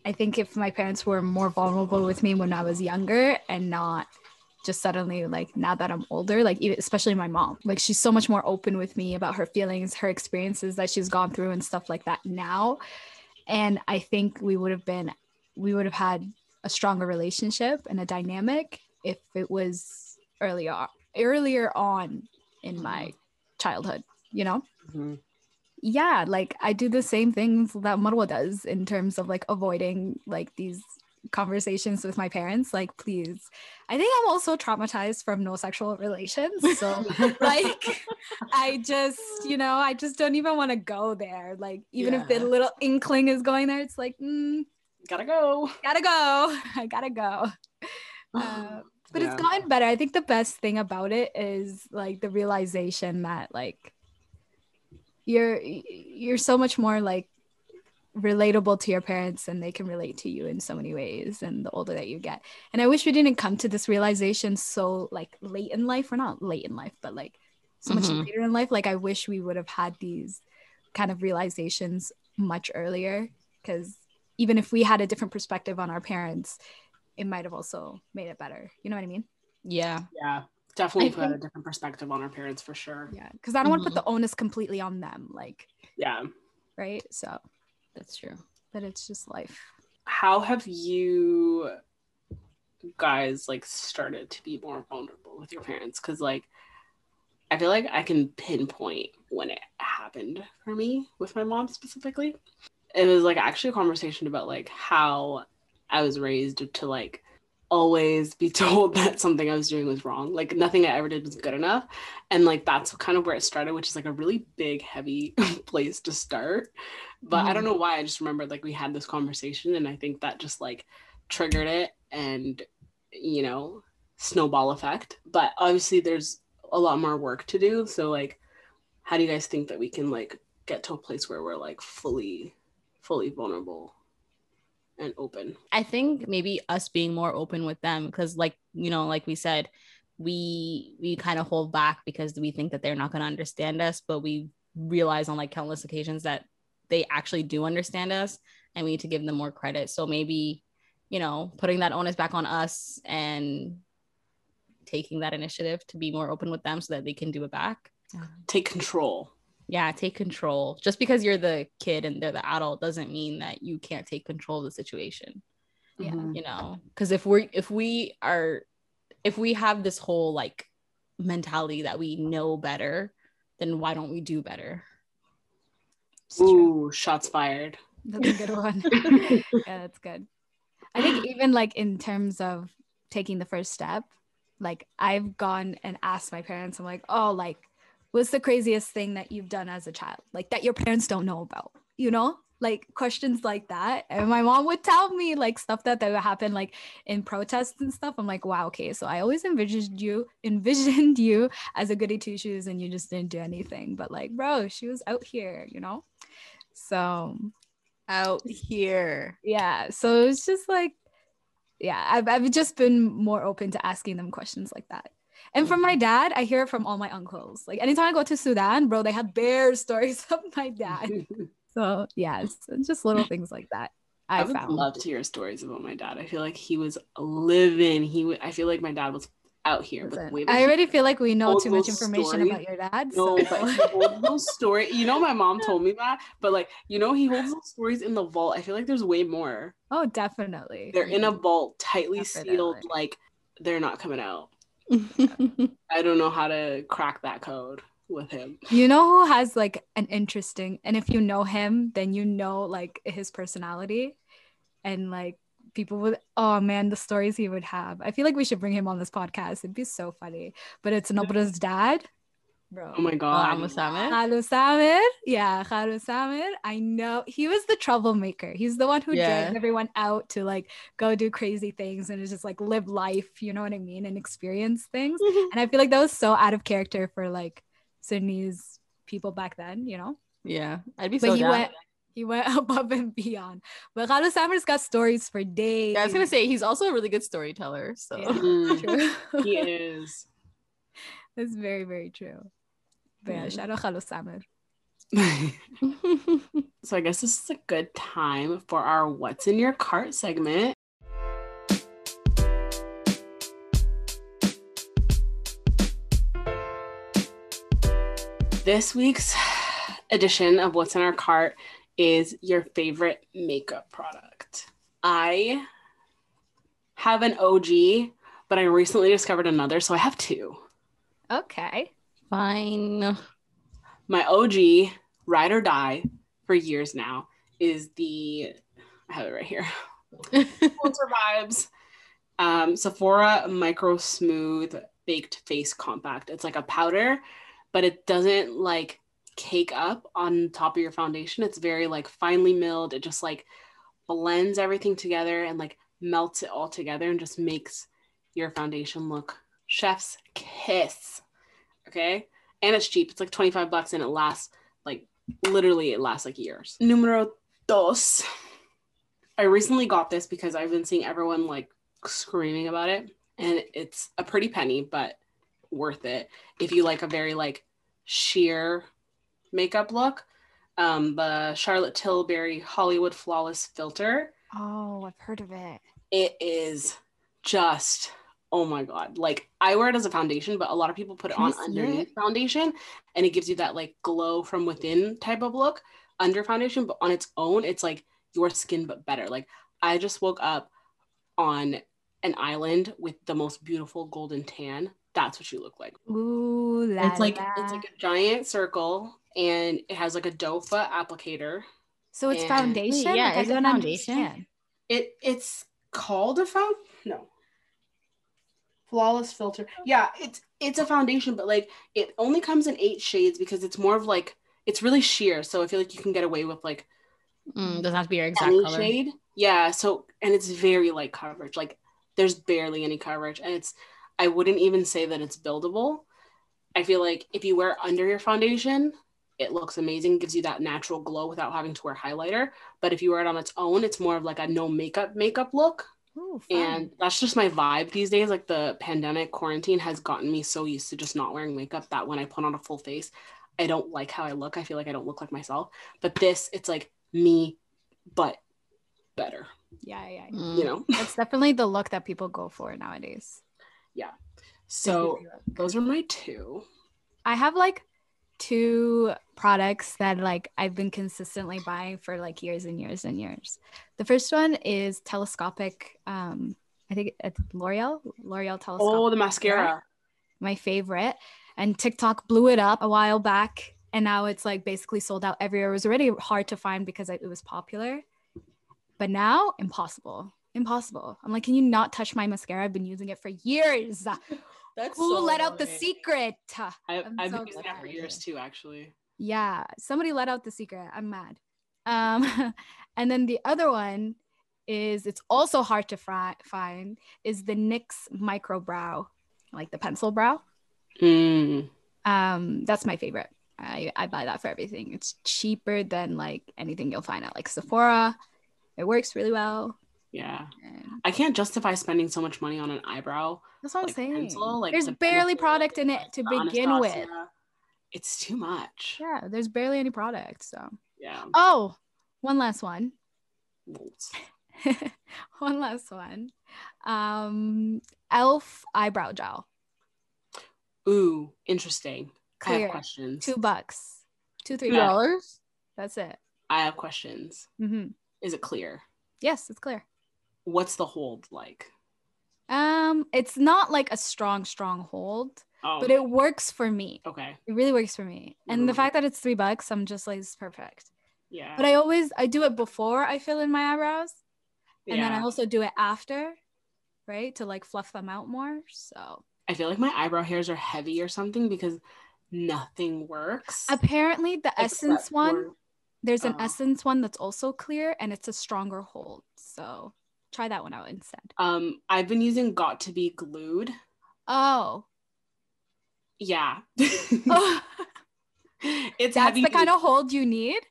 [SPEAKER 2] I think if my parents were more vulnerable with me when I was younger and not just suddenly like now that I'm older, like even, especially my mom, like she's so much more open with me about her feelings, her experiences that she's gone through and stuff like that now. And I think we would have been, we would have had a stronger relationship and a dynamic if it was earlier, earlier on in my childhood, you know?
[SPEAKER 1] Mhm.
[SPEAKER 2] yeah like i do the same things that marwa does in terms of like avoiding like these conversations with my parents like please. I think i'm also traumatized from no sexual relations so like i just you know i just don't even want to go there. Like even if the little inkling is going there it's like mm,
[SPEAKER 1] Gotta go.
[SPEAKER 2] gotta go. I gotta go. Uh, but
[SPEAKER 1] Yeah.
[SPEAKER 2] it's gotten better. I think the best thing about it is like the realization that like you're you're so much more like relatable to your parents and they can relate to you in so many ways and the older that you get and i wish we didn't come to this realization so like late in life or not late in life but like so much
[SPEAKER 3] Mhm.
[SPEAKER 2] later in life like i wish we would have had these kind of realizations much earlier because even if we had a different perspective on our parents it might have also made it better you know what i mean
[SPEAKER 3] Yeah.
[SPEAKER 1] Yeah. Definitely
[SPEAKER 2] I
[SPEAKER 1] put a different perspective on our parents for sure.
[SPEAKER 2] yeah because i don't want to put the onus completely on them like
[SPEAKER 1] Yeah.
[SPEAKER 2] right so
[SPEAKER 3] That's true.
[SPEAKER 2] but it's just life
[SPEAKER 1] How have you guys like started to be more vulnerable with your parents because like I feel like I can pinpoint when it happened for me with my mom specifically. It was like actually a conversation about like how I was raised to like always be told that something I was doing was wrong. Like nothing I ever did was good enough. And like that's kind of where it started, which is like a really big, heavy place to start. But mm. I don't know why. I just remembered like we had this conversation and I think that just like triggered it and you know, snowball effect. But obviously there's a lot more work to do. So like how do you guys think that we can like get to a place where we're like fully fully vulnerable and open.
[SPEAKER 3] I think maybe us being more open with them because like, you know, like we said, we we kind of hold back because we think that they're not going to understand us, but we realize on like countless occasions that they actually do understand us and we need to give them more credit. So maybe, you know, putting that onus back on us and taking that initiative to be more open with them so that they can do it back.
[SPEAKER 1] Take control
[SPEAKER 3] yeah take control just because you're the kid and they're the adult doesn't mean that you can't take control of the situation
[SPEAKER 2] yeah mm-hmm.
[SPEAKER 3] you know because if we're if we are if we have this whole like mentality that we know better then why don't we do better
[SPEAKER 1] it's Ooh, true. shots fired.
[SPEAKER 2] That's a good one. yeah, that's good. I think even like in terms of taking the first step, like I've gone and asked my parents, I'm like, oh, like what's the craziest thing that you've done as a child like that your parents don't know about you know? Like questions like that. And my mom would tell me like stuff that that would happen like in protests and stuff. I'm like wow okay so i always envisioned you envisioned you as a goody two shoes and you just didn't do anything. But like bro she was out here you know? So
[SPEAKER 3] out here.
[SPEAKER 2] yeah so it's just like yeah I've, I've just been more open to asking them questions like that and from my dad, I hear it from all my uncles. Like anytime I go to Sudan, bro, they have bare stories of my dad. so yes, just little things like that. I,
[SPEAKER 1] I would
[SPEAKER 2] found.
[SPEAKER 1] love to hear stories about my dad. I feel like he was living. He, w- I feel like my dad was out here.
[SPEAKER 2] I already feel like we know too much information stories. about your dad.
[SPEAKER 1] No, so. but he holds those stories. You know, my mom told me that, but like, you know, he holds those stories in the vault. I feel like there's way more.
[SPEAKER 2] Oh, definitely.
[SPEAKER 1] They're in a vault, tightly definitely. sealed. Like they're not coming out. I don't know how to crack that code with him.
[SPEAKER 2] You know who has like an interesting, and if you know him, then you know like his personality, and like people would, oh man, the stories he would have. I feel like we should bring him on this podcast. It'd be so funny. But it's Nobra's dad bro.
[SPEAKER 1] Oh my god.
[SPEAKER 3] Khalu Samir?
[SPEAKER 2] Khalu Samir. Yeah, Khalu Samir. I know he was the troublemaker. He's the one who yeah. dragged everyone out to like go do crazy things and just like live life, you know what I mean, and experience things. and I feel like that was so out of character for like Sudanese people back then, you know?
[SPEAKER 3] Yeah. I'd be but so
[SPEAKER 2] he
[SPEAKER 3] down.
[SPEAKER 2] went he went above and beyond. But Khalu Samir's got stories for days.
[SPEAKER 3] Yeah, I was gonna say he's also a really good storyteller. So yeah.
[SPEAKER 1] mm, he is.
[SPEAKER 2] That's very, very true. But yeah, Khalu Samir.
[SPEAKER 1] so I guess this is a good time for our What's in Your Cart segment. This week's edition of What's in Our Cart is your favorite makeup product. I have an OG, but I recently discovered another, so I have two.
[SPEAKER 2] Okay.
[SPEAKER 3] Fine.
[SPEAKER 1] My OG ride or die for years now is the I have it right here. Sponsor vibes. Um, Sephora Micro Smooth Baked Face Compact. It's like a powder, but it doesn't like cake up on top of your foundation. It's very like finely milled. It just like blends everything together and like melts it all together and just makes your foundation look chef's kiss. Okay. And it's cheap. It's like 25 bucks and it lasts like literally it lasts like years. Numero dos. I recently got this because I've been seeing everyone like screaming about it. And it's a pretty penny, but worth it if you like a very like sheer makeup look. Um, the Charlotte Tilbury Hollywood Flawless Filter.
[SPEAKER 2] Oh, I've heard of it.
[SPEAKER 1] It is just oh my god like i wear it as a foundation but a lot of people put it Can on underneath it? foundation and it gives you that like glow from within type of look under foundation but on its own it's like your skin but better like i just woke up on an island with the most beautiful golden tan, that's what you look like.
[SPEAKER 2] Ooh, la,
[SPEAKER 1] it's like
[SPEAKER 2] la.
[SPEAKER 1] it's like a giant circle and it has like a doe foot applicator.
[SPEAKER 2] so it's
[SPEAKER 1] and-
[SPEAKER 2] foundation.
[SPEAKER 3] yeah,
[SPEAKER 2] Like, I
[SPEAKER 3] is it
[SPEAKER 2] don't
[SPEAKER 3] foundation?
[SPEAKER 2] understand.
[SPEAKER 1] It it's called a found no. Flawless filter. Yeah, it's it's a foundation, but like it only comes in eight shades because it's more of like it's really sheer. So I feel like you can get away with like
[SPEAKER 3] Mm, doesn't have to be your exact color.
[SPEAKER 1] shade. Yeah. So and it's very light coverage. Like there's barely any coverage, and it's I wouldn't even say that it's buildable. I feel like if you wear under your foundation, it looks amazing, gives you that natural glow without having to wear highlighter. But if you wear it on its own, it's more of like a no makeup makeup look.
[SPEAKER 2] Ooh.
[SPEAKER 1] And that's just my vibe these days. Like the pandemic quarantine has gotten me so used to just not wearing makeup that when I put on a full face, I don't like how I look. I feel like I don't look like myself. But this, it's like me, but better,
[SPEAKER 2] yeah, yeah.
[SPEAKER 3] Mm.
[SPEAKER 1] you know?
[SPEAKER 2] It's definitely the look that people go for nowadays. Yeah.
[SPEAKER 1] So those are my two.
[SPEAKER 2] I have like two products that like I've been consistently buying for like years and years and years. The first one is telescopic. Um, I think it's L'Oreal. L'Oreal telescopic.
[SPEAKER 1] Oh, the mascara.
[SPEAKER 2] my favorite. And TikTok blew it up a while back, and now it's like basically sold out everywhere. It was already hard to find because it was popular, but now impossible. Impossible. I'm like, can you not touch my mascara? I've been using it for years.
[SPEAKER 1] That's
[SPEAKER 2] Who let out the secret?
[SPEAKER 1] I,
[SPEAKER 2] I'm
[SPEAKER 1] I've
[SPEAKER 2] so
[SPEAKER 1] been using that for years too, actually.
[SPEAKER 2] Yeah, somebody let out the secret. I'm mad. Um, and then the other one is it's also hard to fri- find is the NYX micro brow, like the pencil brow.
[SPEAKER 1] Mm.
[SPEAKER 2] Um, that's my favorite. I, I buy that for everything. It's cheaper than like anything you'll find at like Sephora. It works really well.
[SPEAKER 1] Yeah. I can't justify spending so much money on an eyebrow.
[SPEAKER 2] that's what I'm saying.
[SPEAKER 1] pencil, like
[SPEAKER 2] there's
[SPEAKER 1] the
[SPEAKER 2] barely product in it to begin with.
[SPEAKER 1] It's too much.
[SPEAKER 2] Yeah, there's barely any product. So,
[SPEAKER 1] Yeah.
[SPEAKER 2] oh, one last one. One last one. Um, Elf eyebrow gel,
[SPEAKER 1] Ooh, interesting. I
[SPEAKER 2] clear,
[SPEAKER 1] have questions.
[SPEAKER 2] two bucks, Two three
[SPEAKER 3] dollars.
[SPEAKER 2] That's it.
[SPEAKER 1] I have questions.
[SPEAKER 2] hmm
[SPEAKER 1] Is it clear?
[SPEAKER 2] Yes, it's clear.
[SPEAKER 1] What's the hold like?
[SPEAKER 2] Um, it's not like a strong, strong hold,
[SPEAKER 1] Oh,
[SPEAKER 2] but it works for me.
[SPEAKER 1] okay.
[SPEAKER 2] It really works for me. And the
[SPEAKER 1] Mhm.
[SPEAKER 2] fact that it's three bucks, I'm just like, it's perfect.
[SPEAKER 1] Yeah.
[SPEAKER 2] But I always I do it before I fill in my eyebrows, and then I also do it after, right, to like fluff them out more. So
[SPEAKER 1] I feel like my eyebrow hairs are heavy or something because nothing works.
[SPEAKER 2] apparently, the essence one, there's an
[SPEAKER 1] oh.
[SPEAKER 2] essence one that's also clear, and it's a stronger hold. So try that one out instead.
[SPEAKER 1] Um, I've been using Got to Be Glued.
[SPEAKER 2] Oh,
[SPEAKER 1] Yeah.
[SPEAKER 2] oh
[SPEAKER 1] it's
[SPEAKER 2] that's the kind of hold you need.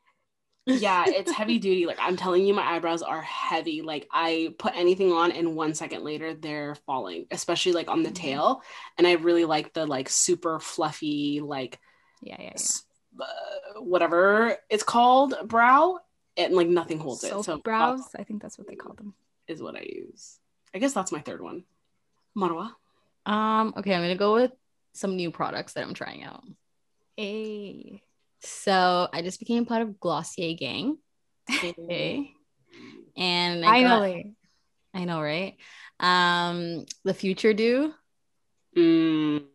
[SPEAKER 1] yeah, it's heavy duty. Like I'm telling you, my eyebrows are heavy. Like I put anything on, and one second later they're falling, especially like on the
[SPEAKER 2] Mhm.
[SPEAKER 1] tail. And I really like the like super fluffy, like
[SPEAKER 2] Yeah, yeah, yeah.
[SPEAKER 1] uh, whatever it's called, brow, and like nothing holds
[SPEAKER 2] Soap
[SPEAKER 1] it. So
[SPEAKER 2] brows.
[SPEAKER 1] Got
[SPEAKER 2] I think that's what they call them.
[SPEAKER 1] Is what I use. I guess that's my third one. Marwa.
[SPEAKER 3] Um. Okay, I'm gonna go with some new products that I'm trying out.
[SPEAKER 2] A.
[SPEAKER 3] So I just became part of Glossier Gang. Okay. And I got-
[SPEAKER 2] Finally.
[SPEAKER 3] I know, right? Um, the Futuredew.
[SPEAKER 1] Mm,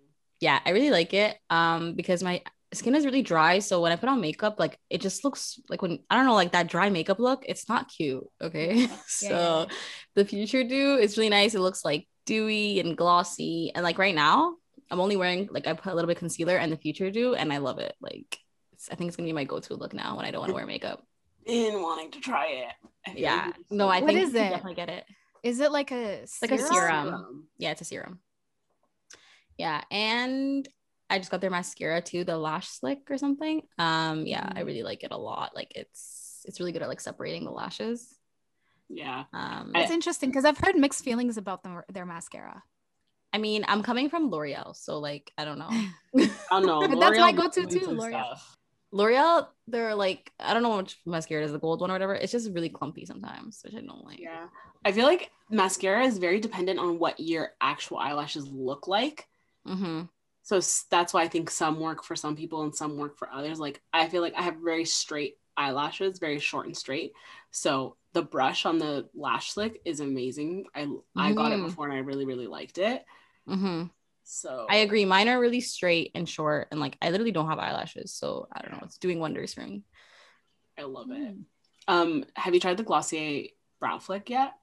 [SPEAKER 3] Yeah, I really like it. Um, because my skin is really dry, so when I put on makeup, like it just looks like when I don't know, like that dry makeup look. It's not cute. Okay, so
[SPEAKER 2] yeah, yeah.
[SPEAKER 3] the Futuredew is really nice. It looks like dewy and glossy, and like right now, I'm only wearing like I put a little bit of concealer and the Futuredew, and I love it. Like, it's, I think it's gonna be my go-to look now when I don't want to wear makeup.
[SPEAKER 1] in wanting to try it. I
[SPEAKER 3] Yeah, no, I
[SPEAKER 2] What
[SPEAKER 3] think
[SPEAKER 2] is
[SPEAKER 3] you
[SPEAKER 2] it?
[SPEAKER 3] definitely get it.
[SPEAKER 2] Is it like a
[SPEAKER 3] Like a
[SPEAKER 2] serum?
[SPEAKER 3] serum. Yeah, it's a serum. Yeah, and I just got their mascara too, the Lash Slick or something. Um, yeah, I
[SPEAKER 2] Mm.
[SPEAKER 3] really like it a lot. Like it's it's really good at like separating the lashes.
[SPEAKER 1] Yeah.
[SPEAKER 3] Um,
[SPEAKER 2] It's interesting because I've heard mixed feelings about them, their mascara.
[SPEAKER 3] I mean, I'm coming from L'Oreal, so like I don't know.
[SPEAKER 1] I don't know.
[SPEAKER 2] But that's my go-to too, L'Oreal.
[SPEAKER 1] stuff.
[SPEAKER 3] L'Oreal, they're like I don't know which mascara it is, the gold one or whatever. It's just really clumpy sometimes, which I don't like.
[SPEAKER 1] Yeah. I feel like mascara is very dependent on what your actual eyelashes look like.
[SPEAKER 3] Mm-hmm.
[SPEAKER 1] So that's why I think some work for some people and some work for others. Like I feel like I have very straight eyelashes very short and straight. So the brush on the lash slick is amazing. I I got it
[SPEAKER 3] Mm.
[SPEAKER 1] before and I really really liked it.
[SPEAKER 3] mm-hmm.
[SPEAKER 1] So
[SPEAKER 3] I agree. Mine are really straight and short, and like I literally don't have eyelashes, so I don't know. It's doing wonders for me.
[SPEAKER 1] I love it. Um, have you tried the Glossier brow flick yet?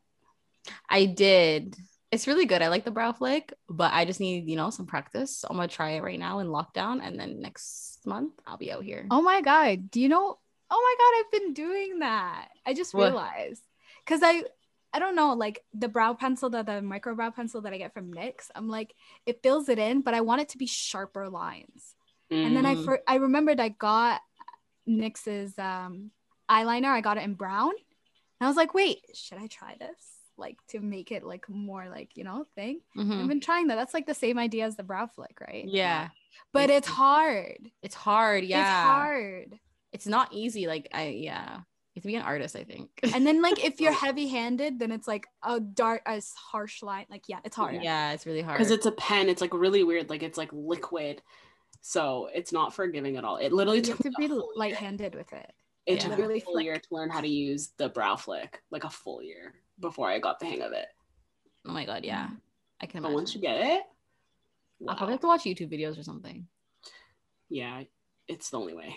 [SPEAKER 3] I did. It's really good. I like the brow flick, but I just need you know some practice. So I'm gonna try it right now in lockdown, and then next month I'll be out here.
[SPEAKER 2] Oh my god, do you know? Oh my god, I've been doing that. I just
[SPEAKER 3] What?
[SPEAKER 2] realized because I, I don't know, like the brow pencil, the the micro brow pencil that I get from NYX. I'm like, it fills it in, but I want it to be sharper lines. And then I
[SPEAKER 3] Mm.
[SPEAKER 2] for, I remembered I got NYX's um eyeliner. I got it in brown, and I was like, wait, should I try this? Like to make it like more like you know thing.
[SPEAKER 3] Mhm.
[SPEAKER 2] I've been trying that. That's like the same idea as the brow flick, right?
[SPEAKER 3] Yeah,
[SPEAKER 2] But it's hard.
[SPEAKER 3] it's hard. Yeah,
[SPEAKER 2] It's hard.
[SPEAKER 3] It's not easy. Like I yeah, you have to be an artist. I think.
[SPEAKER 2] And then like if you're heavy handed, then it's like a dark, a harsh line. Like yeah, it's hard.
[SPEAKER 3] yeah, it's really hard.
[SPEAKER 1] because it's a pen. It's like really weird. Like it's like liquid, so it's not forgiving at all. It literally
[SPEAKER 2] You
[SPEAKER 1] took
[SPEAKER 2] have to be
[SPEAKER 1] a full year.
[SPEAKER 2] light-handed with it.
[SPEAKER 1] It
[SPEAKER 3] Yeah.
[SPEAKER 1] took me a full
[SPEAKER 2] flick.
[SPEAKER 1] year to learn how to use the brow flick, like a full year before I got the hang of it.
[SPEAKER 3] oh my god, yeah, I can
[SPEAKER 1] But once you get it,
[SPEAKER 3] I'll probably have to watch YouTube videos or something.
[SPEAKER 1] yeah, it's the only way.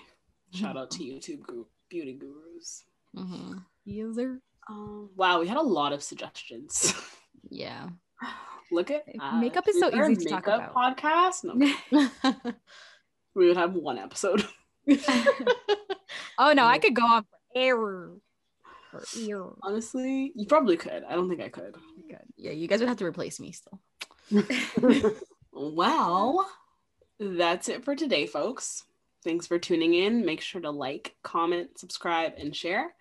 [SPEAKER 1] Shout out to YouTube beauty gurus.
[SPEAKER 3] hmm
[SPEAKER 2] User.
[SPEAKER 1] Um, wow, we had a lot of suggestions.
[SPEAKER 3] Yeah.
[SPEAKER 1] Look at
[SPEAKER 2] Makeup is so easy to talk
[SPEAKER 1] makeup
[SPEAKER 2] about.
[SPEAKER 1] Podcast. No, we would have one episode.
[SPEAKER 2] Oh no, I could go on for error. For error.
[SPEAKER 1] Honestly, you probably could. I don't think I could.
[SPEAKER 3] yeah, you guys would have to replace me still.
[SPEAKER 1] well, that's it for today, folks. Thanks for tuning in. Make sure to like, comment, subscribe, and share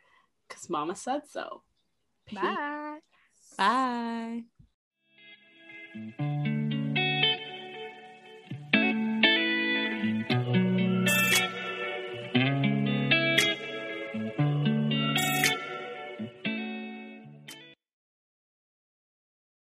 [SPEAKER 1] because Mama said so. Peace.
[SPEAKER 2] Bye.
[SPEAKER 3] Bye.
[SPEAKER 4] Thank